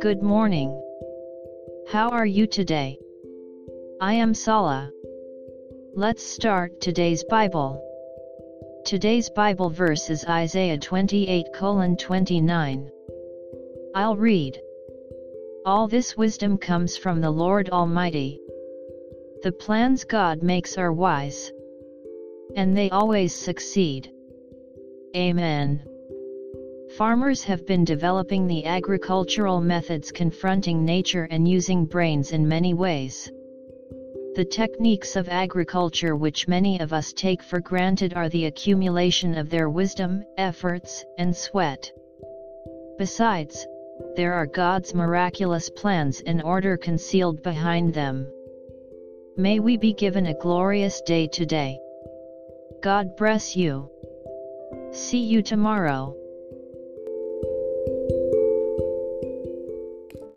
Good morning. How are you today? I am Sala. Let's start today's Bible. Today's Bible verse is Isaiah 28 29. I'll read. All this wisdom comes from the Lord Almighty. The plans God makes are wise. And they always succeed. Amen. Farmers have been developing the agricultural methods confronting nature and using brains in many ways. The techniques of agriculture which many of us take for granted are the accumulation of their wisdom, efforts, and sweat. Besides, there are God's miraculous plans and order concealed behind them. May we be given a glorious day today. God bless you. See you tomorrow.